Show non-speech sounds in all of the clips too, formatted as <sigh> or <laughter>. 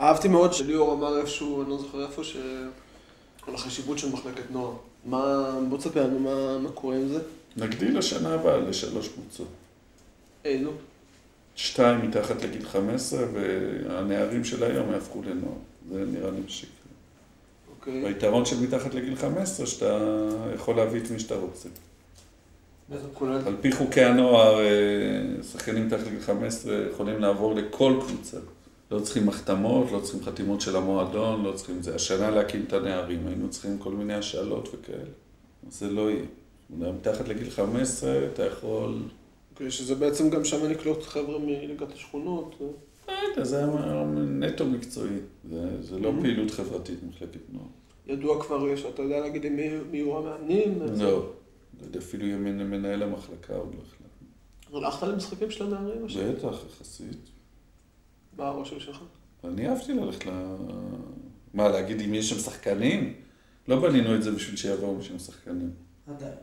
אהבתי מאוד שליאור אמר איפשהו, אני לא זוכר איפה, ש... על החשיבות של מחלקת נוער. מה, בוא תספר לנו מה, מה קורה עם זה. נגדיל לשנה הבאה לשלוש קבוצות. אילו? שתיים מתחת לגיל 15, והנערים של היום יהפכו לנוער. זה נראה לי בשקר. אוקיי. והיתרון של מתחת לגיל 15, שאתה יכול להביא את מי שאתה רוצה. על פי חוקי הנוער, אה, שחקנים מתחת לגיל 15 יכולים לעבור לכל קבוצה. לא צריכים החתמות, לא צריכים חתימות של המועדון, לא צריכים זה. השנה להקים את הנערים, היינו צריכים כל מיני השאלות וכאלה. זה לא יהיה. מתחת לגיל 15 אתה יכול... אוקיי, שזה בעצם גם שם נקלוט חבר'ה מליגת השכונות. יודע, זה היה נטו מקצועי. זה, זה לא Mhm. פעילות חברתית מחלקת נוער. ידוע כבר, יש, אתה יודע להגיד מי יהיו המאמנים? לא. לא יודע, אפילו מנ- מנהל המחלקה עוד לא החלטנו. הלכת למשחקים של הנערים? בטח, יחסית. מה הרושם שלך? אני אהבתי ללכת ל... מה, להגיד אם יש שם שחקנים? לא בנינו את זה בשביל שיבואו שם שחקנים. עדיין.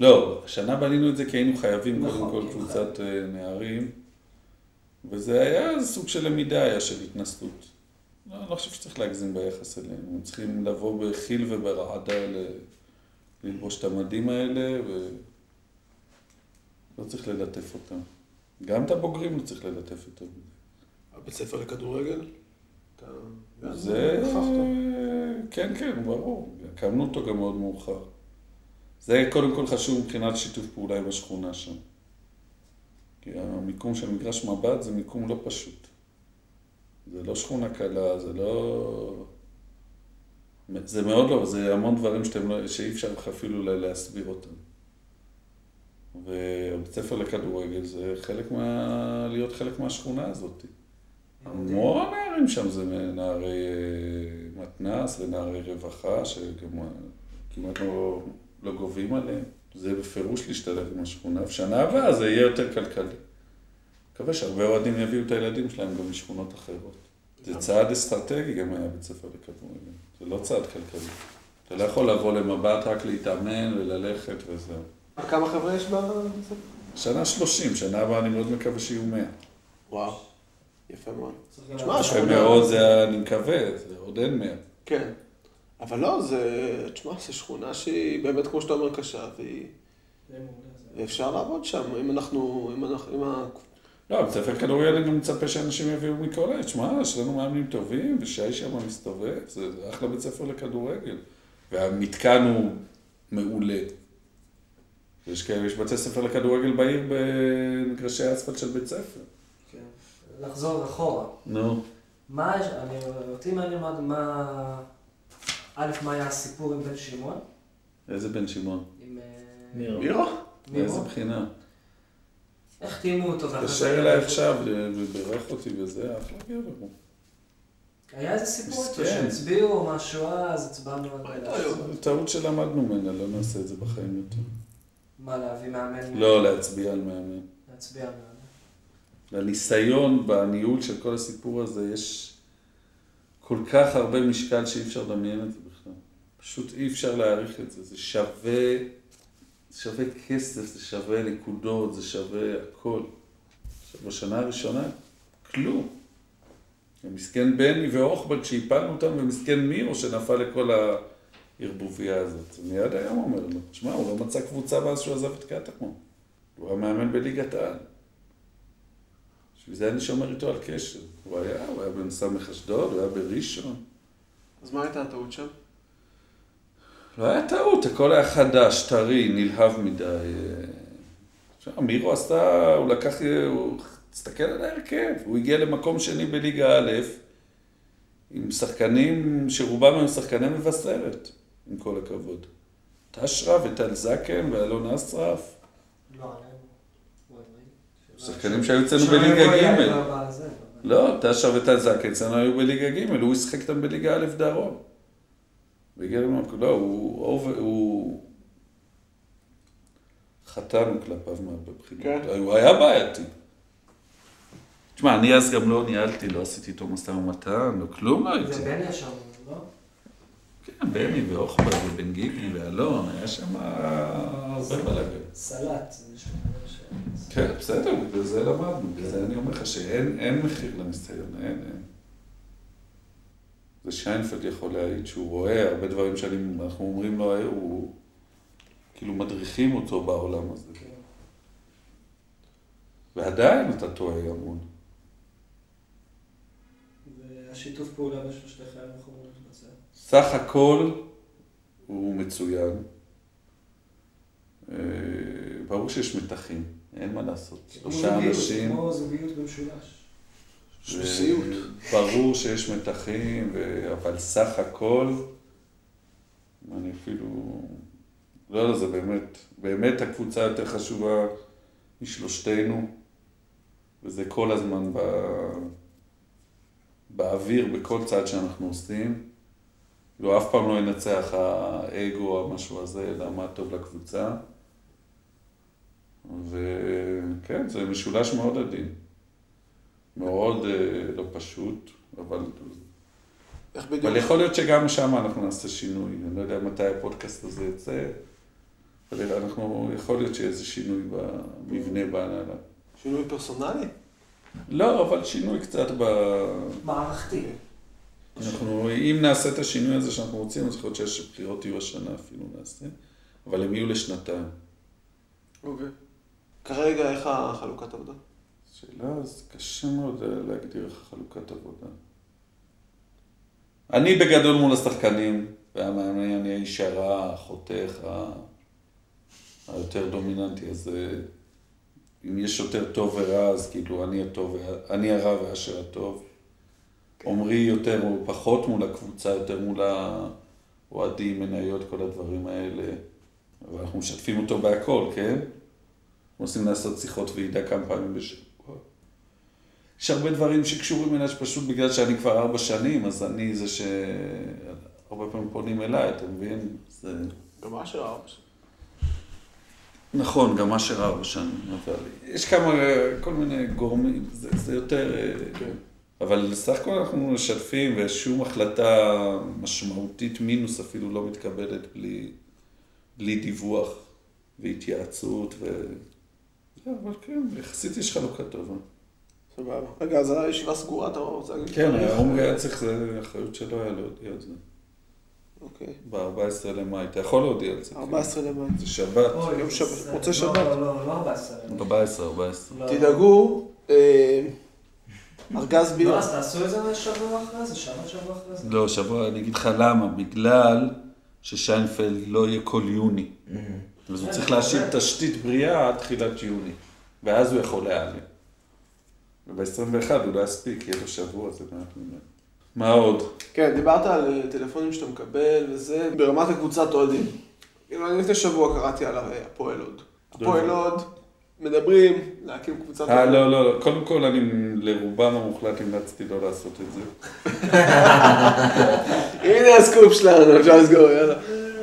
לא, השנה בנינו את זה כי היינו חייבים נכון, קודם כל קבוצת אה, נערים, וזה היה סוג של למידה, היה של התנסות. לא, אני לא חושב שצריך להגזים ביחס אליהם, הם צריכים לבוא בחיל וברעדה ל... ללבוש את המדים האלה, ולא צריך ללטף אותם. גם את הבוגרים לא צריך ללטף יותר מדי. הבית ספר לכדורגל? זה... כן, כן, ברור. הקמנו אותו גם מאוד מאוחר. זה קודם כל חשוב מבחינת שיתוף פעולה עם השכונה שם. כי המיקום של מגרש מבט זה מיקום לא פשוט. זה לא שכונה קלה, זה לא... זה מאוד לא, זה המון דברים שאתם לא, שאי אפשר לך אפילו לה- להסביר אותם. ובית ספר לכדורגל זה חלק מה... להיות חלק מהשכונה הזאת. המון נערים שם זה נערי אה, מתנ"ס ונערי רווחה, שגם אה, לא, לא גובים עליהם. זה בפירוש להשתלב עם השכונה, ושנה הבאה זה יהיה יותר כלכלי. מקווה שהרבה אוהדים יביאו את הילדים שלהם גם משכונות אחרות. זה צעד אסטרטגי גם היה בית ספר לכדורגל, זה לא צעד כלכלי. אתה לא יכול לבוא למבט רק להתאמן וללכת וזהו. כמה חבר'ה יש בבית ספר? שנה שלושים, שנה הבאה אני מאוד מקווה שיהיו מאה. וואו, יפה מאוד. תשמע, יפה. מאוד זה, אני מקווה, זה עוד אין מאה. כן. אבל לא, זה, תשמע, זו שכונה שהיא באמת, כמו שאתה אומר, קשה, והיא... ואפשר לעבוד שם, אם אנחנו, אם אנחנו, אם ה... לא, בית ספר כדורגל אני גם מצפה שאנשים יביאו מכל עת. שמע, יש לנו מאמנים טובים, ושי שם מסתובב, זה זה אחלה בית ספר לכדורגל. והמתקן הוא מעולה. יש כאלה, יש בתי ספר לכדורגל בעיר במגרשי אספלט של בית ספר. כן. לחזור אחורה. נו. מה אני, אותי מעניין מה, מה, א', מה היה הסיפור עם בן שמעון? איזה בן שמעון? עם... אה, מירו. מירו? מאיזה? בחינה? איך תאימו אותו? זה- התקשר אליי עכשיו ובירך אותי וזה, אחלה גבר. הוא. היה איזה סיפור איתו מסכן. שהצביעו משהו אז, הצבענו על... זו טעות שלמדנו ממנה, לא נעשה את זה בחיים יותר. מה, להביא מאמן? לא להצביע על מאמן. להצביע על מאמן. לניסיון בניהול של כל הסיפור הזה יש כל כך הרבה משקל שאי אפשר לדמיין את זה בכלל. פשוט אי אפשר להעריך את זה. זה שווה, זה שווה כסף, זה שווה נקודות, זה שווה הכל. עכשיו, בשנה הראשונה, כלום. ומסכן בני ואוחבד שהפלנו אותם, ומסכן מירו שנפל לכל הערבוביה הזאת. מיד היום אומר לו, שמע, הוא לא מצא קבוצה מאז שהוא עזב את קטמון. הוא היה מאמן בליגת העל. בשביל זה אני שומר איתו על קשר. הוא היה, הוא היה בסמך אשדוד, הוא היה בראשון. אז מה הייתה הטעות שם? לא היה טעות, הכל היה חדש, טרי, נלהב מדי. מירו עשה, הוא לקח, הוא הסתכל על ההרכב, הוא הגיע למקום שני בליגה א', עם שחקנים שרובם היו שחקני מבשרת, עם כל הכבוד. טשרה וטל זקן ואלון אסרף, לא. שחקנים שהיו אצלנו בליגה ג'. לא, וטל זקן אצלנו היו בליגה ג', הוא שיחק איתם בליגה א' דרום. והגיע למקום, לא, הוא, הוא, הוא חטאנו כלפיו מהרבה בחינות. כן. הוא היה בעייתי. תשמע, אני אז גם לא ניהלתי, לא עשיתי איתו משא ומתן, לא כלום לא הייתי. ובני ישב, לא? כן, בני ואוחבד ובן גיגי ואלון, היה שם הרבה בלאגן. סלט, זה נשמע. כן, בסדר, בגלל זה למדנו, בגלל זה אני אומר לך שאין אין מחיר לניסיון, אין, אין. ושיינפלד יכול להעיד שהוא רואה הרבה דברים שאנחנו אומרים לו, הוא כאילו מדריכים אותו בעולם הזה. ועדיין אתה טועה המון. והשיתוף פעולה שלושתכם, איך הוא מתבצע? סך הכל הוא מצוין. אה, ברור שיש מתחים, אין מה לעשות. כמו שלושה אנשים, כמו זוגיות במשולש. שפסיות. ברור שיש מתחים, ו- אבל סך הכל, אני אפילו, לא, לא, זה באמת, באמת הקבוצה יותר חשובה משלושתנו, וזה כל הזמן ב... באוויר, בכל צעד שאנחנו עושים. כאילו, אף פעם לא ינצח האגו או המשהו הזה, אלא מה טוב לקבוצה. וכן, זה משולש מאוד עדין. מאוד אה, לא פשוט, אבל, איך בדיוק? אבל יכול להיות שגם שם אנחנו נעשה שינוי. אני לא יודע מתי הפודקאסט הזה יצא, אבל אנחנו, יכול להיות שיהיה איזה שינוי במבנה בהנהלה. שינוי פרסונלי? לא, אבל שינוי קצת ב... מערכתי. אנחנו, אם נעשה את השינוי הזה שאנחנו רוצים, אז יכול להיות שיש בחירות יהיו השנה אפילו נעשה, אבל הם יהיו לשנתיים. אוקיי. כרגע איך החלוקת עבודה? שאלה, אז קשה מאוד להגדיר איך חלוקת עבודה. אני בגדול מול השחקנים, והמאמן, אני האיש הרע, החותך, ה- היותר דומיננטי, אז אה, אם יש יותר טוב ורע, אז כאילו אני הטוב, אני הרע ואשר הטוב. עמרי יותר או פחות מול הקבוצה, יותר מול האוהדים, מניות, כל הדברים האלה. ואנחנו משתפים אותו בהכל, כן? מנסים לעשות שיחות ועידה כמה פעמים בשבוע. יש הרבה דברים שקשורים אליי, שפשוט בגלל שאני כבר ארבע שנים, אז אני זה שהרבה פעמים פונים אליי, אתה מבין? זה... גם אשר ארבע. נכון, גם אשר ארבע שנים, אבל יש כמה, כל מיני גורמים, זה, זה יותר... כן. אבל סך הכל אנחנו משתפים, ושום החלטה משמעותית מינוס אפילו לא מתקבלת בלי, בלי דיווח והתייעצות, ו... זה, אבל כן, יחסית יש חלוקה טובה. סבבה. רגע, אז הישיבה סגורה, אתה רוצה להגיד? כן? עומרי היה צריך, זה אחריות שלו היה להודיע על זה. אוקיי. ב-14 למאי, אתה יכול להודיע על זה. 14 למאי. זה שבת. אוי, יום שבת, מוצאי לא, שבת. לא, לא, לא 14. 14, 14. לא. תדאגו, אה, ארגז בירה. לא, אז תעשו את זה שבוע אחרי זה, שבת שבוע אחרי זה. לא, שבוע, אני אגיד לך למה, בגלל ששיינפלד לא יהיה כל יוני. אז הוא צריך להשאיר תשתית בריאה עד תחילת יוני, ואז הוא יכול להיעלם. וב-21 הוא לא יספיק, יהיה לו שבוע, זה מעט ממנו. מה עוד? כן, דיברת על אה, טלפונים שאתה מקבל וזה, ברמת הקבוצת אוהדים. כאילו, אני לפני שבוע קראתי על הפועל הוד. הפועל הוד, מדברים, להקים קבוצת אה, לא, לא, לא, קודם כל אני לרובם המוחלט המלצתי לא לעשות את זה. <laughs> הנה הסקופ שלנו, אפשר לסגור, יאללה.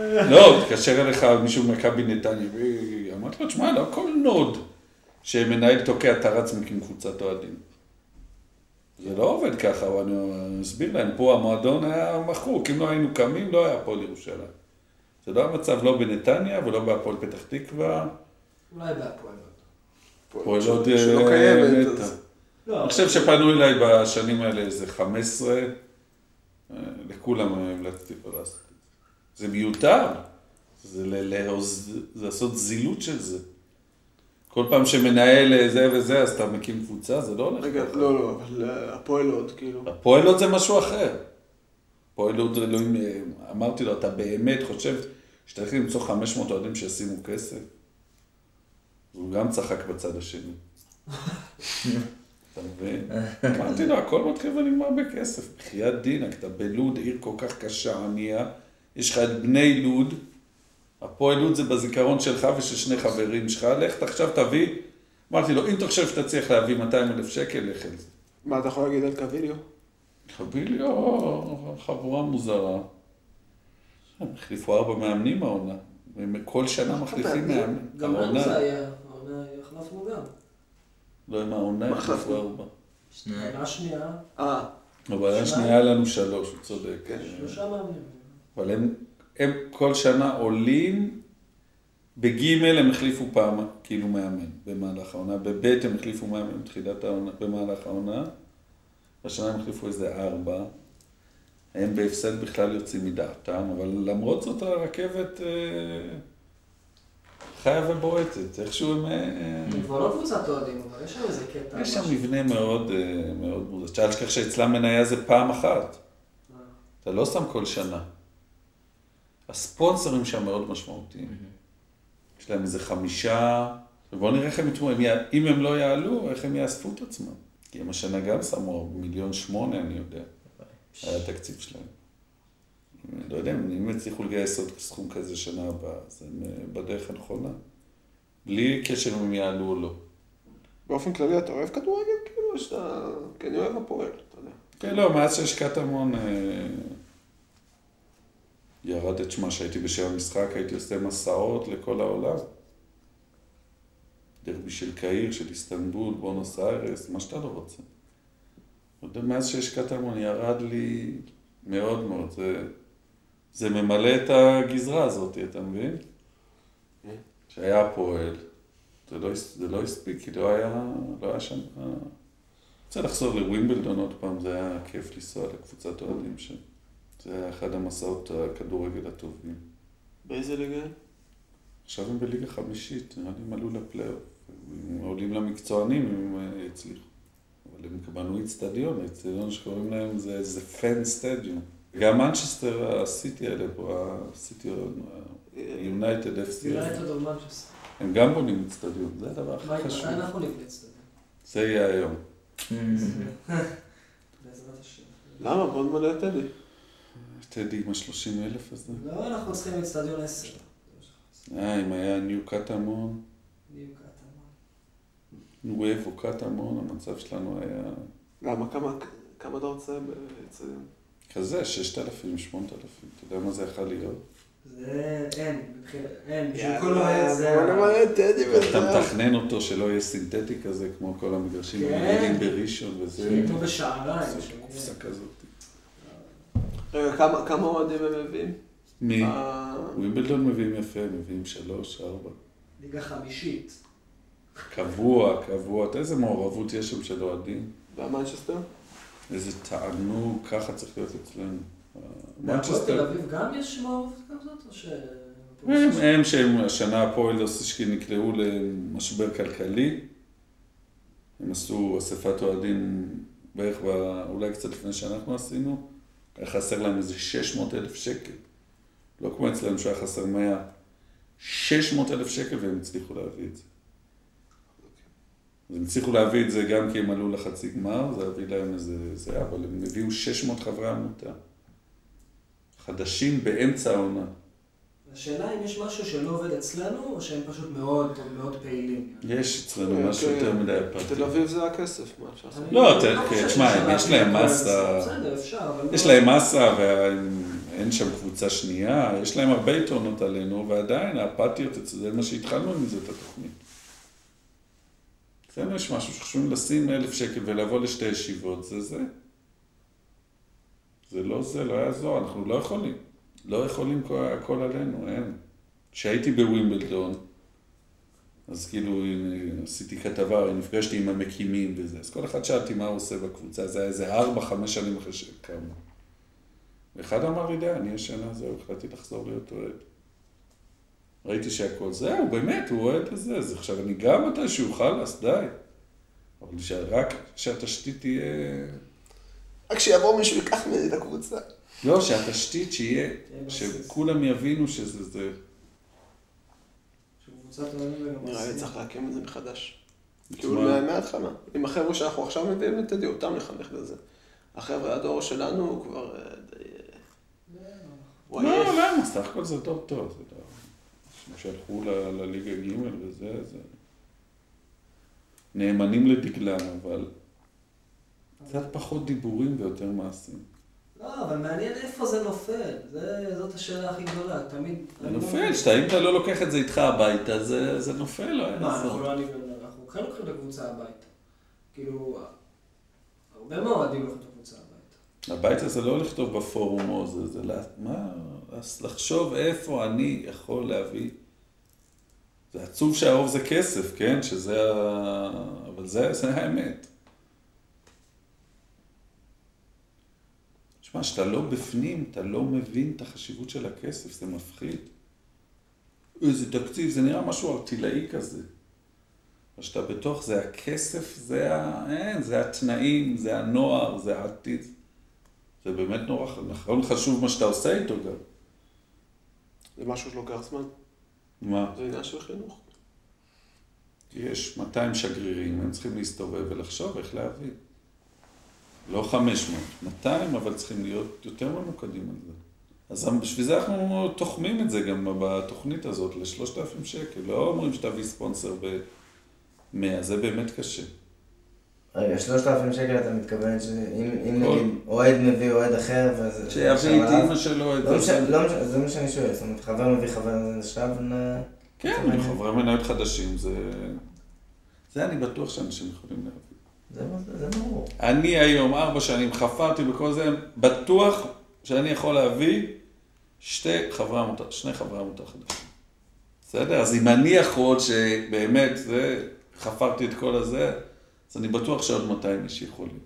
לא, התקשר אליי מישהו ממכבי נתניה, ואמרתי לו, תשמע, לא כל נאד שמנהל תוקע אתה רץ מקים קבוצת אוהדים. זה לא עובד ככה, אבל אני אסביר להם, פה המועדון היה מחוק, אם לא היינו קמים, לא היה הפועל ירושלים. זה לא המצב לא בנתניה ולא בהפועל פתח תקווה. אולי בהפועל. הפועל עוד אה, קיימת, מתה. לא, אני חושב שפנו אליי בשנים האלה איזה 15, אה, לכולם המלצתי לא לעשות את זה. מיותר, זה, ל- להוז... זה לעשות זילות של זה. כל פעם שמנהל אה, זה וזה, אז אתה מקים קבוצה, זה לא הולך רגע, ככה. לא, לא, אבל אה, הפועל הוד, כאילו. הפועל עוד זה משהו אחר. הפועל עוד, זה לא- אמרתי לו, אתה באמת חושב שאתה צריך למצוא 500 אוהדים שישימו כסף? הוא גם צחק בצד השני. אתה מבין? אמרתי לו, הכל מתחיל ונגמר בכסף. בחייאת דינק, אתה בלוד, עיר כל כך קשה, ענייה, יש לך את בני לוד, הפועל לוד זה בזיכרון שלך ושל שני חברים שלך, לך עכשיו תביא, אמרתי לו, אם אתה חושב שאתה צריך להביא 200 אלף שקל, לך על זה. מה אתה יכול להגיד על קביליו? חביליו, חבורה מוזרה. הם החליפו ארבע מאמנים העונה. הם כל שנה מחליפים מאמן. גם לנו העונה. זה היה, העונה החלפנו גם. לא, עם העונה החליפו החלפנו? ארבע. העונה השנייה, אה, הבעיה השנייה היה לנו שלוש, הוא צודק. כן, שלושה מאמנים. אבל הם, הם כל שנה עולים, בגימל הם החליפו פעם, כאילו מאמן, במהלך העונה, בבית הם החליפו מאמן בתחילת העונה, במהלך העונה, בשנה הם החליפו איזה ארבע, הם בהפסד בכלל יוצאים מדעתם, אבל למרות זאת הרכבת אה, חיה ובועטת, איכשהו הם... אה, הם כבר לא קבוצת אוהדים, אבל יש שם איזה קטע. יש שם. מבנה מאוד אה, מאוד מוזר. אפשר לשכח שאצלם מניה זה פעם אחת. אה. אתה לא שם כל שנה. הספונסרים שם מאוד משמעותיים. יש להם איזה חמישה, ובואו נראה איך הם יתמו, אם הם לא יעלו, איך הם יאספו את עצמם. כי הם השנה גם שמו מיליון שמונה, אני יודע. היה התקציב שלהם. אני לא יודע, אם יצליחו לגייס עוד סכום כזה שנה הבאה, אז הם אה, בדרך הנכונה. בלי קשר אם הם יעלו או לא. באופן כללי אתה אוהב כדורגל? כאילו, שאתה... כי אני אוהב הפועל, אתה יודע. כן, לא, מאז שיש קטמון, אה, ירד את שמה שהייתי בשם המשחק, הייתי עושה מסעות לכל העולם. דרבי של קהיר, של איסטנבול, בונוס איירס, מה שאתה לא רוצה. לא יודע, מאז שיש קטמון ירד לי מאוד מאוד, זה, זה ממלא את הגזרה הזאת, אתה מבין? כן. שהיה הפועל, זה לא, זה לא הספיק, כי לא היה, לא היה שם... אה, רוצה לחזור לווימבלדון עוד פעם, זה היה כיף לנסוע לקבוצת אוהדים שם. זה היה אחד המסעות הכדורגל הטובים. באיזה ליגה? עכשיו הם בליגה חמישית, נראה לי הם עלו לפלייאוף. הם עולים למקצוענים אם הם אה, יצליחו. אבל הם בנו איצטדיון, האיצטדיון שקוראים להם זה, זה פן סטדיום. גם מנצ'סטר, הסיטי האלה פה, הסיטי, יונייטד, FC, יונייטד או מנצ'סטר. הם גם בונים איצטדיון, זה הדבר מה, הכי מתי חשוב. אנחנו נבנה אצטדיון? זה יהיה היום. <laughs> בעזרת השם. למה? בוא נמלא את טדי. טדי עם השלושים אלף הזה. לא, אנחנו צריכים אצטדיון 10. אה, אם היה ניו קטמון, בדיוק, אתה נואב או קטמון, המצב שלנו היה למה? כמה, כמה אתה רוצה באצטדיון? כזה, ששת אלפים, שמונת אלפים. אתה יודע מה זה יכול להיות? זה אין, אין, בשביל כל אוהד זה... אתה. מתכנן אותו שלא יהיה סינתטי כזה, כמו כל המגרשים כן. בראשון וזה. שיהיה כמו בשעריים. קופסה כזאת. רגע, כמה- כמה אוהדים הם מביאים? מי? אה, ווימבלדון מביאים יפה, מביאים שלוש, ארבע. ליגה חמישית. קבוע, קבוע. אתה איזה מעורבות יש שם של אוהדים? והמנצ'סטר? איזה תענוג, ככה צריך להיות אצלנו. בהפועל תל אביב גם יש מעורבות כזאת, או ש... הם, הם שהם השנה הפועל אוסישקי נקלעו למשבר כלכלי. הם עשו אספת אוהדים בערך אולי קצת לפני שאנחנו עשינו. היה חסר להם איזה 600 אלף שקל. לא כמו אצלנו שהיה חסר 100. 600 אלף שקל והם הצליחו להביא את זה. אז הם הצליחו להביא את זה גם כי הם עלו לחצי גמר, זה הביא להם איזה זה, אבל הם הביאו 600 חברי עמותה. חדשים באמצע העונה. השאלה אם יש משהו שלא עובד אצלנו, או שהם פשוט מאוד מאוד פעילים. יש אצלנו משהו יותר מדי אפאתי. תל אביב זה הכסף, מה אפשר לעשות? לא, כן, שאפשר תשמע, להביא יש להם מסה. בסדר, אפשר, אבל... יש לא- להם מסה ואין שם קבוצה שנייה, יש להם הרבה יתרונות עלינו, ועדיין האפתיות, זה מה שהתחלנו עם זה, את התוכנית. אצלנו יש משהו שחושבים לשים אלף שקל ולבוא לשתי ישיבות, זה זה. זה לא זה, לא יעזור, אנחנו לא יכולים. לא יכולים כל- הכל עלינו, אין. כשהייתי בווימבלדון, אז כאילו הנה, עשיתי כתבה, נפגשתי עם המקימים וזה, אז כל אחד שאלתי מה הוא עושה בקבוצה, זה היה איזה ארבע, חמש שנים אחרי שקמו. ואחד אמר לי, די, אני השנה זהו, החלטתי לחזור להיות אוהד. ראיתי שהכל, זהו, באמת, הוא אוהד לזה, אז עכשיו אני גם מתישהו, חלאס, די. אבל שרק שהתשתית תהיה... רק שיבוא מישהו ייקח ממני את הקבוצה. לא, שהתשתית שיהיה. שכולם יבינו שזה זה. נראה לי. צריך להקים את זה מחדש. כאילו מההתחלה. עם החבר'ה שאנחנו עכשיו מביאים את אותם לחנך לזה. החבר'ה, הדור שלנו הוא כבר אה, די... אה, לא, עייף. למה? סך הכל זה טוב טוב. לא- שהלכו ל- לליגה ג' וזה, זה... נאמנים לדגלם, אבל קצת פחות דיבורים ויותר מעשים. לא, אבל מעניין איפה זה נופל. זה- זאת השאלה הכי גדולה. תמיד... זה נופל. שאתה אם אתה לא לוקח את זה איתך הביתה, זה זה נופל, לא מה, אנחנו יעזור. לא אנחנו כן לוקחים את הקבוצה הביתה. כאילו, הרבה מהאוהדים לוקחים את הקבוצה הביתה. הביתה זה לא לכתוב בפורום או זה, זה מה, לחשוב איפה אני יכול להביא. זה עצוב שהרוב זה כסף, כן? שזה ה... אבל זה, זה האמת. תשמע, כשאתה לא בפנים, אתה לא מבין את החשיבות של הכסף, זה מפחיד. איזה תקציב, זה נראה משהו ארטילאי כזה. כשאתה בתוך זה, הכסף זה, ה... אין, זה התנאים, זה הנוער, זה העתיד. זה באמת נורא נכון, חשוב מה שאתה עושה איתו גם. זה משהו שלוקח זמן. מה? זה עניין של חינוך. יש 200 שגרירים, הם צריכים להסתובב ולחשוב איך להביא. לא 500, 200, אבל צריכים להיות יותר ממוקדים על זה. אז בשביל זה אנחנו תוחמים את זה גם בתוכנית הזאת ל-3,000 שקל. לא אומרים שתביא ספונסר ב-100, זה באמת קשה. רגע, 3,000 שקל אתה מתכוון שאם נגיד אוהד מביא אוהד אחר, ואז... שיביא את אימא שלו, את לא זה. לא זה מה שאני שואל, זאת אומרת, חבר מביא חבר, עכשיו נ... כן, חברי מניות חדשים, זה... זה אני בטוח שאנשים יכולים להביא. זה זה ברור. אני היום, ארבע שנים, חפרתי בכל זה, בטוח שאני יכול להביא שתי חברי עמותה, שני חברי עמותה חדשים. בסדר? אז אם אני יכול שבאמת, זה, חפרתי את כל הזה, אז אני בטוח שעוד 200 איש יכולים.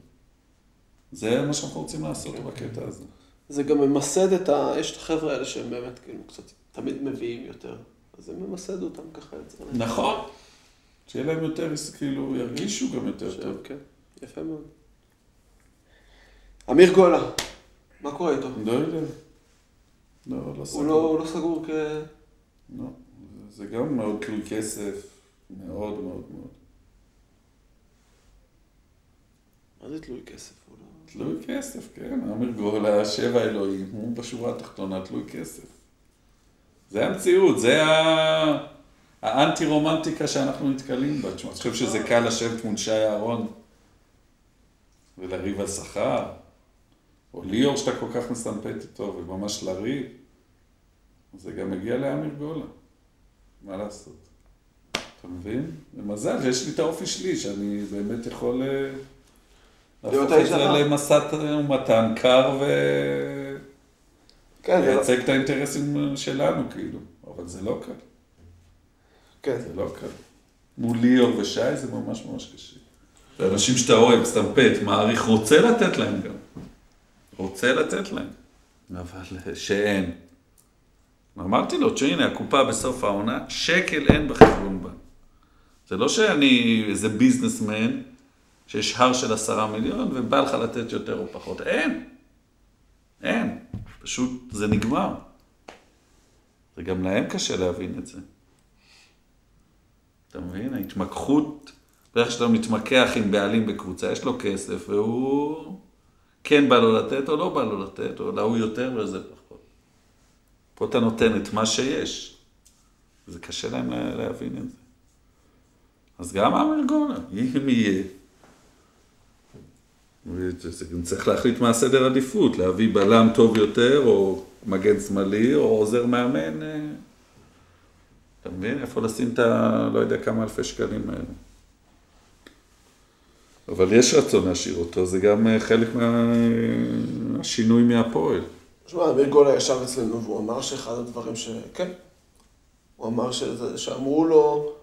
זה מה שאנחנו רוצים לעשות בקטע הזה. זה גם ממסד את ה... יש את החבר'ה האלה שהם באמת כאילו קצת תמיד מביאים יותר. אז זה ממסד אותם ככה. נכון. שיהיה להם יותר, כאילו, ירגישו גם יותר טוב. כן, יפה מאוד. אמיר גולה, מה קורה איתו? לא יודע. לא, לא הוא סגור. לא, הוא לא סגור כ... לא, זה גם מאוד תלוי כסף, מאוד מאוד מאוד. מה זה תלוי כסף? לא... תלוי כסף, כן, אמיר גולה, שבע אלוהים, הוא בשורה התחתונה תלוי כסף. זה המציאות, זה ה... האנטי רומנטיקה שאנחנו נתקלים בה. תשמע, אני חושב שזה קל לשבת מול שי אהרון ולריב על שכר, או ליאור שאתה כל כך מסמפת איתו וממש לריב, זה גם מגיע לאמיר גולה, מה לעשות? אתה מבין? ומזל, יש לי את האופי שלי, שאני באמת יכול אה, להפוך את זה הרע. למשאת ומתן קר כן, זה לא... ולייצג את האינטרסים שלנו, כאילו, אבל זה לא קל. כן. זה לא קל. מול ליאור ושי זה ממש ממש קשה. זה אנשים שאתה אוהב, מסתמפת, מעריך, רוצה לתת להם גם. רוצה לתת להם. אבל שאין. אמרתי לו, שהנה, הקופה בסוף העונה, שקל אין בחשבון בה. זה לא שאני איזה ביזנסמן, שיש הר של עשרה מיליון ובא לך לתת יותר או פחות. אין. אין. פשוט זה נגמר. זה גם להם קשה להבין את זה. אתה מבין? ההתמקחות, ואיך שאתה מתמקח עם בעלים בקבוצה, יש לו כסף, והוא כן בא לו לתת או לא בא לו לתת, או להוא יותר וזה פחות. פה אתה נותן את מה שיש. זה קשה להם לה- להבין את זה. אז גם אמר גולה, אם יהיה. צריך להחליט מה הסדר עדיפות, להביא בלם טוב יותר, או מגן שמאלי, או עוזר מאמן. אתה מבין? איפה לשים את ה... לא יודע כמה אלפי שקלים האלה. אבל יש רצון להשאיר אותו, זה גם אה, חלק מהשינוי מהפועל. תשמע, אמיר גולה ישב אצלנו והוא אמר שאחד הדברים ש... כן. הוא אמר שזה, שאמרו לו,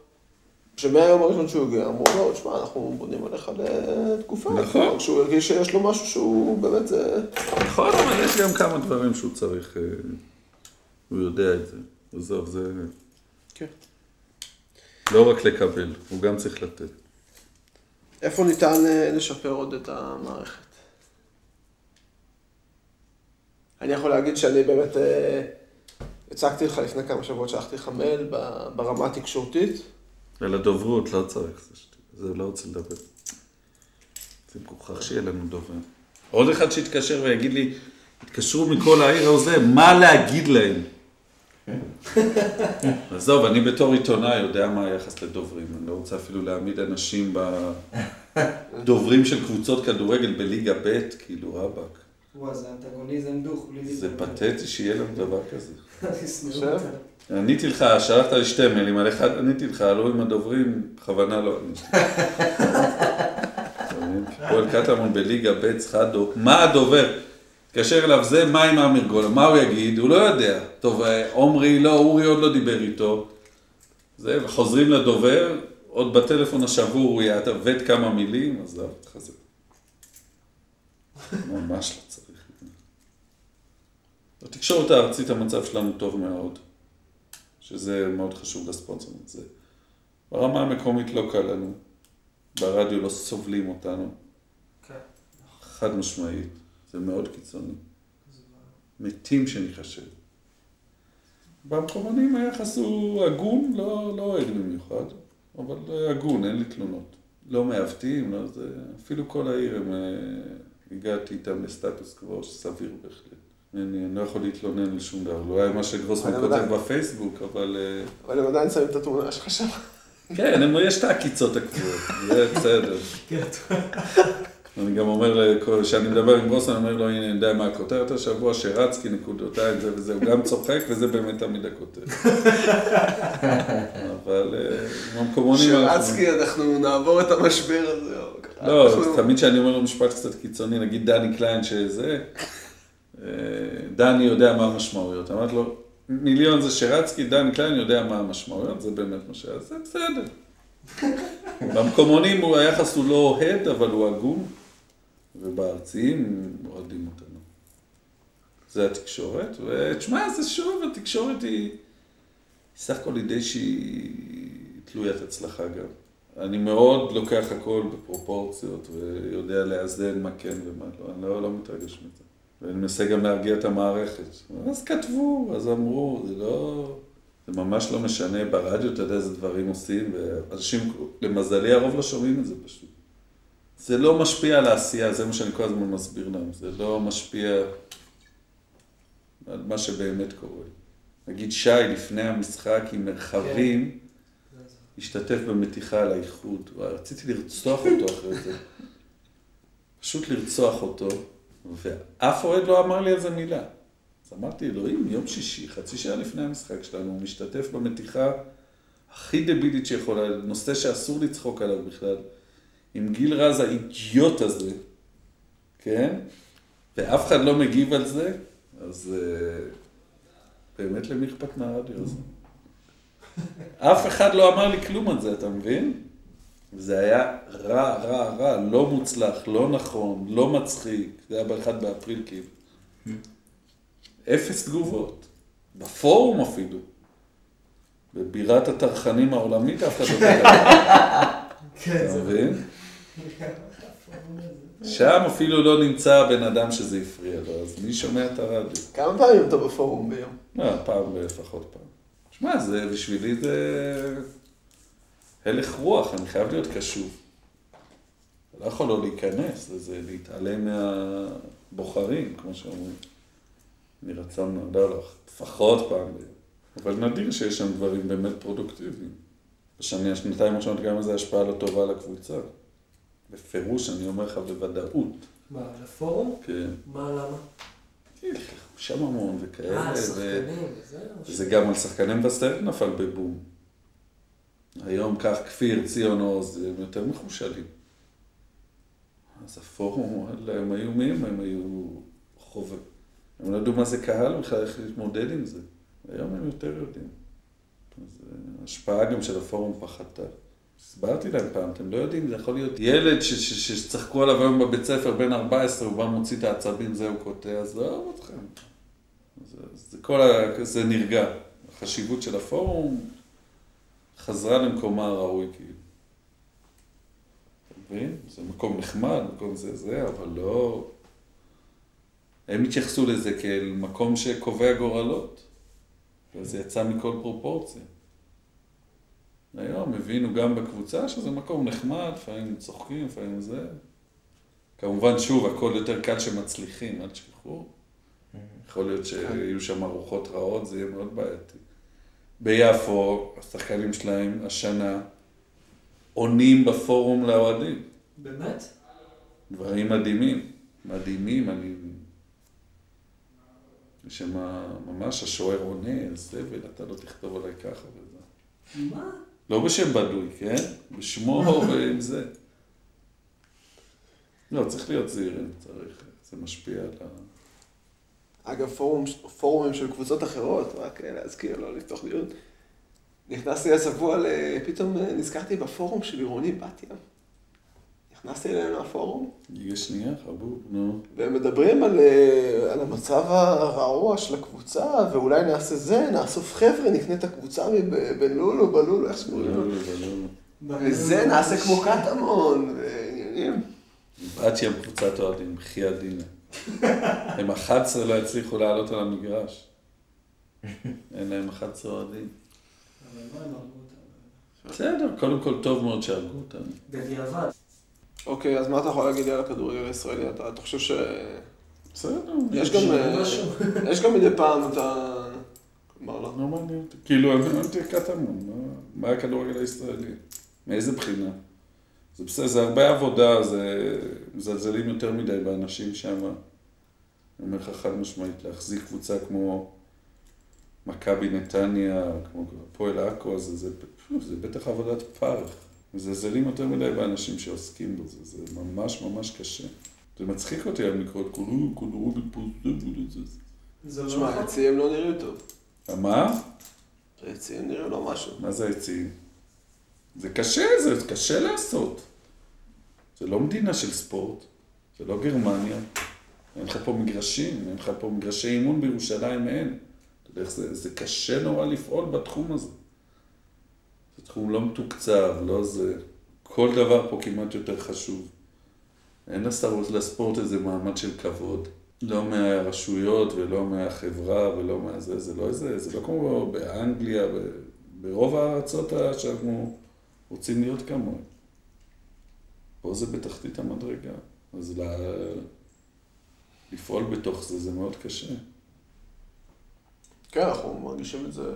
שמהיום הראשון שהוא הגיע, אמרו לו, תשמע, אנחנו בונים עליך לתקופה. נכון. כשהוא הרגיש שיש לו משהו שהוא באמת זה... נכון, אבל יש גם כמה דברים שהוא צריך, אה, הוא יודע את זה. עזוב, זה כן. לא רק לקבל, הוא גם צריך לתת. איפה ניתן אה, לשפר עוד את המערכת? אני יכול להגיד שאני באמת אה, הצגתי לך לפני כמה שבועות, שלחתי לך מייל ברמה התקשורתית. ולדוברות לא צריך, זה זה לא רוצה לדבר. זה מוכרח שיהיה לנו דובר. עוד אחד שיתקשר ויגיד לי, התקשרו מכל העיר או זה, מה להגיד להם? עזוב, אני בתור עיתונאי יודע מה היחס לדוברים, אני לא רוצה אפילו להעמיד אנשים בדוברים <laughs> של קבוצות כדורגל בליגה ב', כאילו רבאק. וואי, זה אנטגוניזם דוך, בלי זה. פתטי שיהיה לנו דבר כזה. <laughs> עניתי לך, שלחת לי שתי מיילים, על אחד עניתי לך, לא עם הדוברים, בכוונה לא עניתי. <laughs> פועל קטמון בליגה ב' צריכה דו... מה הדובר? התקשר אליו זה, מה עם אמיר גולה? מה הוא יגיד? הוא לא יודע. טוב, אה, עומרי לא, אורי עוד לא דיבר איתו. זה, וחוזרים לדובר, עוד בטלפון השבור הוא יעוות כמה מילים, אז זהו, ככה זה. ממש לא צריך. בתקשורת הארצית המצב שלנו טוב מאוד, שזה מאוד חשוב לספונסרים. זה. ברמה המקומית לא קל לנו, ברדיו לא סובלים אותנו, כן. חד משמעית, זה מאוד קיצוני. מתים שניחשב. במקומונים היחס הוא הגון, לא, לא אוהד במיוחד, אבל הגון, אין לי תלונות. לא מעוותים, לא זה, אפילו כל העיר, הם, אה, הגעתי איתם לסטטוס קוו סביר בהחלט. אני, אני לא יכול להתלונן על שום דבר, לא היה מה שגרוסמן כותב בפייסבוק, אבל אה, אבל הם עדיין שמים את התמונה שלך שם. כן, יש את העקיצות הקבועות, זה בסדר. <laughs> אני גם אומר, לכל- כשאני מדבר עם גרוסמן, אני אומר לו, הנה, אני יודע מה הכותרת השבוע, שרצקי, נקודותיים, זה וזה, הוא גם צוחק, וזה באמת תמיד הכותרת. <laughs> אבל אה, עם המקומונים... אנחנו- שרצקי, אנחנו נעבור את המשבר הזה. לא, תמיד כשאני אומר לו משפט קצת קיצוני, נגיד דני קליין שזה, אה, דני יודע מה המשמעויות. אמרתי לו, מיליון זה שרצקי, דני קליין יודע מה המשמעויות, זה באמת מה שהיה, זה בסדר. <laughs> במקומונים היחס הוא לא אוהד, אבל הוא הגון, ובארציים אוהדים אותנו. זה התקשורת, ותשמע, זה שוב, התקשורת היא, סך הכל היא די שהיא תלוית הצלחה גם. אני מאוד לוקח הכל בפרופורציות, ויודע לאזן מה כן ומה לא, אני לא, לא מתרגש מזה. ואני מנסה גם להרגיע את המערכת. אז כתבו, אז אמרו, זה לא... זה ממש לא משנה, ברדיו אתה יודע איזה דברים עושים, ואנשים, למזלי הרוב לא שומעים את זה פשוט. זה לא משפיע על העשייה, זה מה שאני כל הזמן מסביר להם, זה לא משפיע על מה שבאמת קורה. נגיד שי לפני המשחק עם מרחבים, השתתף במתיחה על האיחוד, רציתי לרצוח אותו אחרי זה. פשוט לרצוח אותו, ואף אוהד לא אמר לי על זה מילה. אז אמרתי, אלוהים, יום שישי, חצי שעה לפני המשחק שלנו, הוא משתתף במתיחה הכי דבילית שיכולה, נושא שאסור לצחוק עליו בכלל, עם גיל רז האידיוט הזה, כן? ואף אחד לא מגיב על זה, אז אה, באמת למי אכפת מהרדיו הזה? אף אחד לא אמר לי כלום על זה, אתה מבין? זה היה רע, רע, רע, לא מוצלח, לא נכון, לא מצחיק, זה היה ב-1 באפריל כאילו. אפס תגובות. בפורום אפילו. בבירת הטרחנים העולמית אף אחד לא <laughs> כתב. כן, אתה. מבין? שם אפילו לא נמצא הבן אדם שזה הפריע לו, אז מי שומע את הרדיו? כמה פעמים אתה בפורום ביום? לא, פעם לפחות פעם. שמע, זה, בשבילי זה הלך רוח, אני חייב להיות קשוב. לא יכול לא להיכנס לזה, להתעלם מהבוחרים, כמו שאומרים. מרצון, לא, לא, לפחות פעם ביום. אבל נדיר שיש שם דברים באמת פרודוקטיביים. בשני השנתיים הראשונות גם איזה השפעה לא טובה על הקבוצה. בפירוש, אני אומר לך בוודאות. מה, לפורום? כן. מה, למה? שם המון וכאלה. אה, ו- שחקנים, וזה? זה גם על שחקני מבשרת נפל בבום. היום כך כפיר, ציון עוז, הם יותר מחושלים. אז הפורום, הם היו מי הם? הם היו חובה. הם לא ידעו מה זה קהל בכלל, איך להתמודד עם זה. היום הם יותר יודעים. אז אה, ההשפעה גם של הפורום פחתה. הסברתי להם פעם, אתם לא יודעים, זה יכול להיות ילד שצחקו עליו היום בבית ספר, בן 14, הוא בא מוציא את העצבים, זהו קוטע, אז לא אוהב אתכם. זה, זה כל ה... זה נרגע. החשיבות של הפורום חזרה למקומה הראוי, כאילו. אתה מבין? זה מקום נחמד, מקום זה זה, אבל לא... הם התייחסו לזה כאל מקום שקובע גורלות, וזה יצא מכל פרופורציה. היום הבינו גם בקבוצה שזה מקום נחמד, לפעמים צוחקים, לפעמים זה. כמובן, שוב, הכל יותר קל שמצליחים, אל תשכחו. יכול להיות שיהיו שם ארוחות רעות, זה יהיה מאוד בעייתי. ביפו, השחקנים שלהם השנה עונים בפורום לאוהדים. באמת? דברים מדהימים, מדהימים, אני... יש שם ממש השוער עונה, זבל, אתה לא תכתוב עליי ככה וזה. מה? לא בשם בדוי, כן? בשמו <laughs> ועם זה. לא, צריך להיות זהירים, צריך, זה משפיע על ה... אגב, פורום, פורומים של קבוצות אחרות, רק להזכיר, לא לפתוח דיון. נכנסתי השבוע, פתאום נזכרתי בפורום של עירוני בת ים. נכנסתי אליהם לפורום, ליגה שנייה, חבוב, נו. והם מדברים על, אה, על המצב הרעוע של הקבוצה, ואולי נעשה זה, נאסוף חבר'ה, נקנה את הקבוצה בלולו, בלולו, איך שקוראים לו. וזה, נעשה כמו קטמון, ועניינים. בת ים קבוצת אוהדים, בחייאת דינה. הם 11 לא הצליחו לעלות על המגרש. אין להם 11 אוהדים. אבל מה הם הרגו אותם? בסדר, קודם כל טוב מאוד שהרגו אותנו. בדיעבד. אוקיי, אז מה אתה יכול להגיד לי על הכדורגל הישראלי? אתה, אתה חושב ש... בסדר. יש גם, אה, משהו. <laughs> יש גם מדי פעם את ה... כלומר, לא. לא מעניין אותי. כאילו, אני אמרתי קטמון, מה- מה הכדורגל הישראלי? מאיזה בחינה? זה בסדר, זה הרבה עבודה, זה מזלזלים יותר מדי באנשים שם. אני אומר לך חד משמעית, להחזיק קבוצה כמו מכבי נתניה, כמו הפועל עכו, זה, זה, זה בטח עבודת פרך. מזלזלים יותר מדי באנשים שעוסקים בזה, זה ממש ממש קשה. זה מצחיק אותי היום לקרוא את זה, זה. זה לא תשמע. היציעים לא נראים טוב. מה? היציעים נראים לא משהו. מה זה היציעים? זה קשה, זה קשה לעשות. זה לא מדינה של ספורט, זה לא גרמניה. אין לך פה מגרשים, אין לך פה מגרשי אימון בירושלים, אין. אתה יודע איך זה, זה קשה נורא לפעול בתחום הזה. זה תחום לא מתוקצב, לא זה. כל דבר פה כמעט יותר חשוב. אין לספורט, איזה מעמד של כבוד. לא מהרשויות ולא מהחברה ולא מהזה, זה לא איזה, זה לא כמו באנגליה, ב- ברוב הארצות שאנחנו רוצים להיות כמוהם. פה זה בתחתית המדרגה. אז לה... לפעול בתוך זה, זה מאוד קשה. כן, אנחנו מרגישים את זה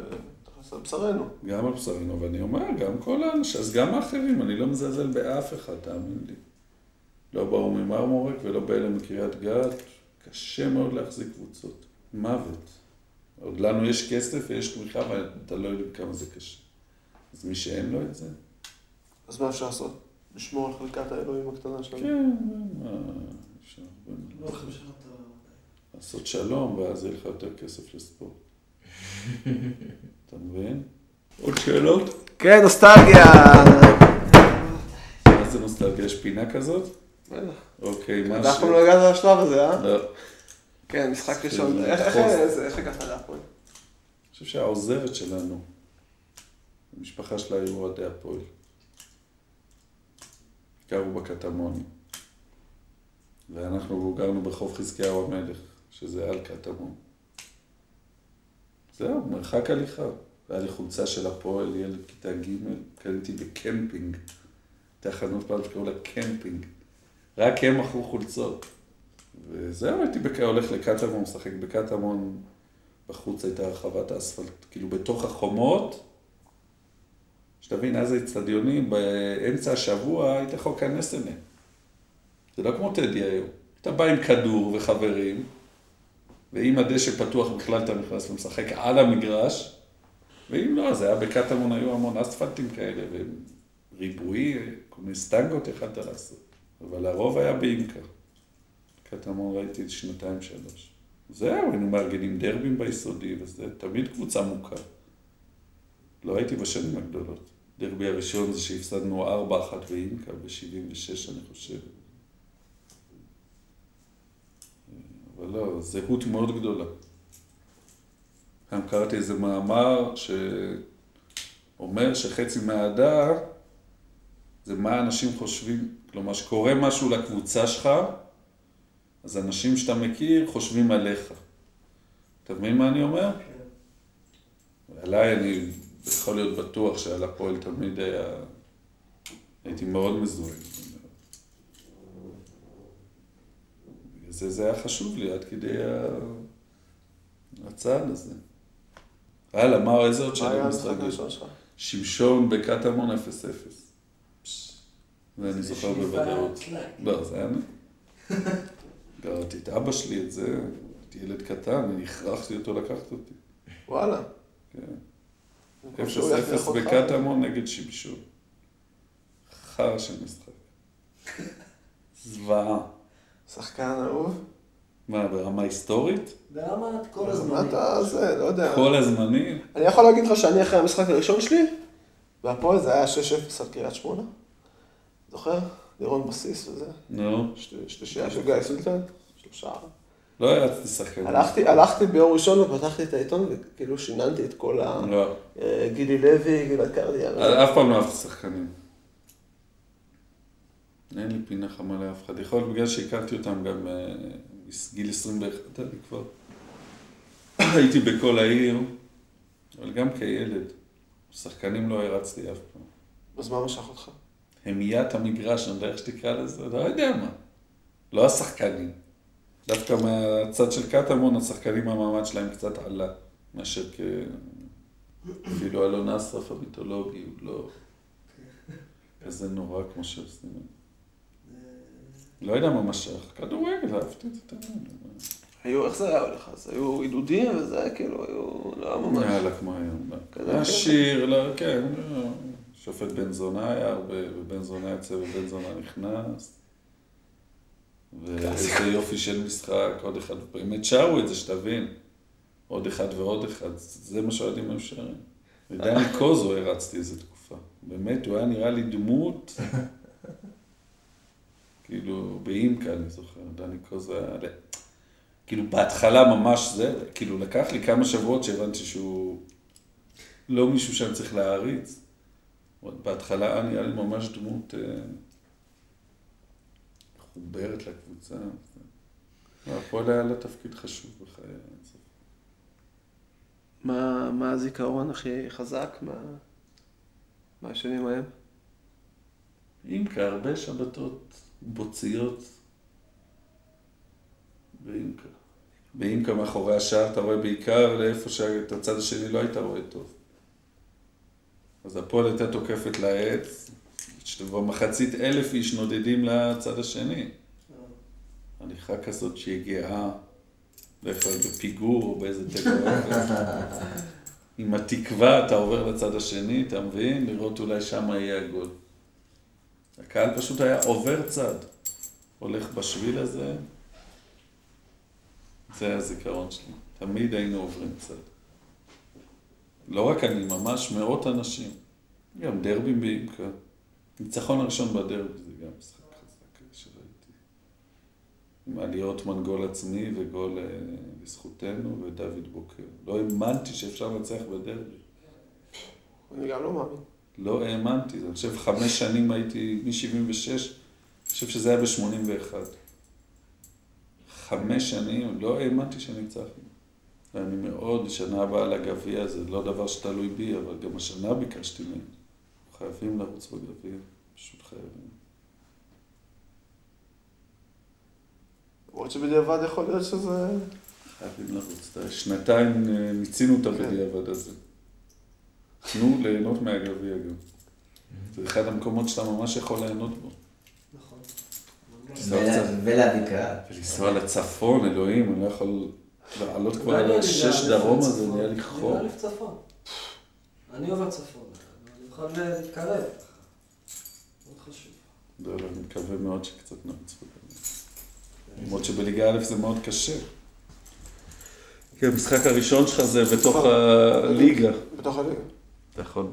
על בשרנו. גם על בשרנו, ואני אומר, גם כל האנשים, אז גם האחרים, אני לא מזלזל באף אחד, תאמין לי. לא באו ממרמורק ולא באלה מקריית גת, קשה מאוד להחזיק קבוצות. מוות. עוד לנו יש כסף ויש תמיכה, ואתה לא יודע כמה זה קשה. אז מי שאין לו את זה, אז מה אפשר לעשות? לשמור על חלקת האלוהים הקטנה שלנו? כן, מה אפשר לא שאתה... לעשות שלום, ואז יהיה לך יותר כסף לספורט. <laughs> אתה מבין? עוד שאלות? כן, נוסטלגיה. מה זה נוסטלגיה? יש פינה כזאת? בטח. אוקיי, מה אתה אף פעם לא הגעת לשלב הזה, אה? לא. כן, משחק ראשון. איך- הגעת להפועל? אני חושב שהעוזרת שלנו, המשפחה שלה היו אוהדי הפועל. גרו בקטמונים. ואנחנו גרנו ברחוב חזקיהו המלך, שזה על קטמון. זהו, מרחק הליכה. היה לי חולצה של הפועל, ילד כיתה ג', קניתי בקמפינג. הייתה חנות פעם שקראו לה קמפינג. רק הם מכרו חולצות. וזהו, הייתי בק... הולך לקטמון, משחק בקטמון, בחוץ הייתה רחבת האספלט, כאילו בתוך החומות, שתבין, אז האצטדיונים, באמצע השבוע היית יכול להיכנס אליהם. זה לא כמו טדי היום. אתה בא עם כדור וחברים, ואם הדשא פתוח בכלל אתה נכנס ומשחק על המגרש, ואם לא, זה היה בקטמון, היו המון אספלטים כאלה, וריבועי, כל מיני סטנגות יכלת לעשות. אבל הרוב היה באימקה. קטמון ראיתי שנתיים שלוש. זהו, היינו מארגנים דרבים ביסודי, וזה תמיד קבוצה מוכה. לא הייתי בשנים הגדולות. דרבי הראשון זה שהפסדנו ארבע אחת באינקה ב-76, אני חושב. לא, זהות מאוד גדולה. גם קראתי איזה מאמר שאומר שחצי מהאהדה זה מה אנשים חושבים, כלומר, שקורה משהו לקבוצה שלך, אז אנשים שאתה מכיר חושבים עליך. אתה מבין מה אני אומר? כן. עליי אני יכול להיות בטוח שעל הפועל תמיד היה... הייתי מאוד מזוהה. בגלל זה, זה היה חשוב לי עד כדי הצעד הזה. הלאה, מה, איזה עוד מה שאלה היה המשחק משחקת? הראשון שלך? שמשון בקטמון 0-0. זה אני זוכר בוודאות. לא, זה היה אני. גררתי את אבא שלי את זה, הייתי ילד קטן, אני הכרחתי אותו לקחת אותי. וואלה. כן. במקום שהוא יכריח 0-0 אותך. בקטמון נגד שמשון. חרא של משחק. <laughs> זוועה. שחקן אהוב? מה, ברמה היסטורית? ברמת כל מה הזמן. אתה זה, לא יודע. כל הזמנים? אני יכול להגיד לך שאני אחרי המשחק הראשון שלי, והפועל זה היה 6-0 על קריית שמונה. זוכר? לירון בסיס וזה. נו, שתי- שלישייה של גיא סולטן, שלושה. לא הרצתי שחקנים. הלכתי, הלכתי ביום ראשון ופתחתי את העיתון וכאילו שיננתי את כל ה... לא, אה, גילי לוי, גלעד קרדי. אף פעם לא אהבתי שחקנים. אין לי פינה חמה לאף אחד. יכול להיות בגלל שהכרתי אותם גם אה, מגיל 21, אני כבר <coughs> הייתי בכל העיר, אבל גם כילד. שחקנים לא הרצתי אף פעם. אז מה משך אותך? המיית המגרש, אני יודע איך שתקרא לזה, לא יודע מה. לא השחקנים. דווקא מהצד של קטמון, השחקנים המעמד שלהם קצת עלה, מאשר כ... אפילו אלון אסרף המיתולוגי, הוא לא כזה נורא כמו שעושים. לא יודע מה משך, כדורגל, אהבתי את זה. היו, איך זה היה הולך אז? היו עידודים וזה היה כאילו, היו, לא היה ממש. יאללה, כמו היום. לא. היה. שיר, לא, כן, לא. שופט בן זונה היה הרבה, ובן זונה יוצא ובן זונה נכנס. ואיזה יופי של משחק, עוד אחד, באמת שרו את זה, שתבין. עוד אחד ועוד אחד, זה מה שאוהדים היו שרים. ודני <laughs> קוזו הרצתי איזה תקופה. באמת, הוא היה נראה לי דמות, <laughs> כאילו, באימקה, אני זוכר, דני קוזו היה... כאילו, בהתחלה ממש זה, כאילו, לקח לי כמה שבועות שהבנתי שהוא לא מישהו שאני צריך להעריץ. עוד בהתחלה היה לי ממש דמות אה, מחוברת לקבוצה. הפועל היה לה תפקיד חשוב בחיי. מה, מה הזיכרון הכי חזק מה... מהשנים ההם? אימקה, הרבה שבתות בוציות באימקה. באימקה מאחורי השער אתה רואה בעיקר לאיפה שאת הצד השני לא היית רואה טוב. אז הפועל הייתה תוקפת לעץ, שבמחצית אלף איש נודדים לצד השני. הליכה כזאת שהיא גאה, בדרך כלל בפיגור או באיזה תיקו אפס. <laughs> עם התקווה אתה עובר לצד השני, אתה מבין? לראות אולי שם יהיה הגול. הקהל פשוט היה עובר צד, הולך בשביל הזה, זה הזיכרון שלי. תמיד היינו עוברים צד. לא רק אני, ממש מאות אנשים. גם דרבים באימקה. ניצחון הראשון בדרבי זה גם משחק חזק שראיתי. עם עליות מנגול עצמי וגול אה, בזכותנו ודוד בוקר. לא האמנתי שאפשר לנצח בדרבי. אני גם לא מאמין. לא האמנתי, אני חושב חמש שנים הייתי, מ-76, אני חושב שזה היה ב-81. חמש שנים, לא האמנתי שניצחנו. ואני מאוד, שנה הבאה לגביע, זה לא דבר שתלוי בי, אבל גם השנה ביקשתי מהם. חייבים לרוץ בגביע, פשוט חייבים. למרות שבדיעבד יכול להיות שזה... חייבים לרוץ. שנתיים אה, מיצינו את הבדיעבד הזה. תנו ליהנות מהגביע גם. זה אחד המקומות שאתה ממש יכול ליהנות בו. נכון. ולה- ולהביא קהל. ולנסוע לצפון, אלוהים, אני לא יכול לעלות כבר ואני על יודע, השש אני דרום אוהב הזה. נהיה לי אני חור. אוהב צפון. אני עובר צפון. אני יכול להתקרב. מאוד חשוב. לא, לא, אני מקווה מאוד שקצת נרוץ בגביע. למרות שבליגה א' זה מאוד קשה. כי המשחק הראשון שלך זה בתוך הליגה. בתוך הליגה. אתה יכול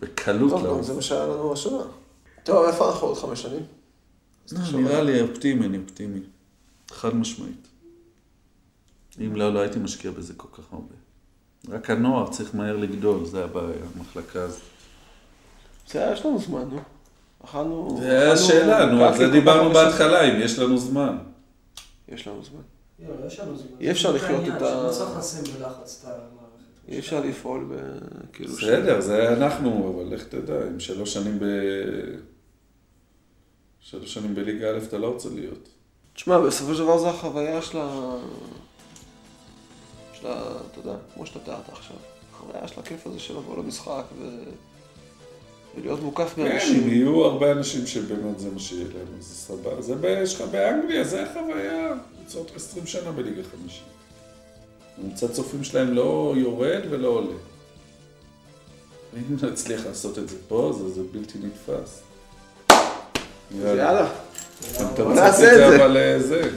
בקלות טוב, גם לעלות. זה מה שהיה לנו השנה. טוב, איפה אנחנו עוד חמש שנים? לא, נראה לי אופטימי, אני אופטימי. חד משמעית. אם לא, לא הייתי משקיע בזה כל כך הרבה. רק הנוער צריך מהר לגדול, זה הבעיה, המחלקה הזאת. בסדר, יש לנו זמן, נו. אכלנו... זה היה השאלה, נו, על זה דיברנו בהתחלה, אם יש לנו זמן. יש לנו זמן. יאללה, יש לנו זמן. אי אפשר זה לחיות העניין, את ה- אי אפשר לפעול ב... כאילו... בסדר, זה אנחנו, אבל לך תדע, אם שלוש שנים ב... שלוש שנים בליגה א' אתה לא רוצה להיות. תשמע, בסופו של דבר זו החוויה של ה... של ה... אתה יודע, כמו שאתה תיארת עכשיו. החוויה של הכיף הזה של לבוא למשחק ו... ולהיות מוקף כן, מאנשים. יהיו הרבה אנשים שבאמת זה מה שיהיה להם, זה סבבה. זה יש לך באנגליה, זה החוויה. קבוצות 20 שנה בליגה חמישית. ממוצע צופים שלהם לא יורד ולא עולה. אם נצליח לעשות את זה פה, זה, זה בלתי נתפס. יאללה. אתה בוא רוצה נעשה את זה. אבל אה, זה.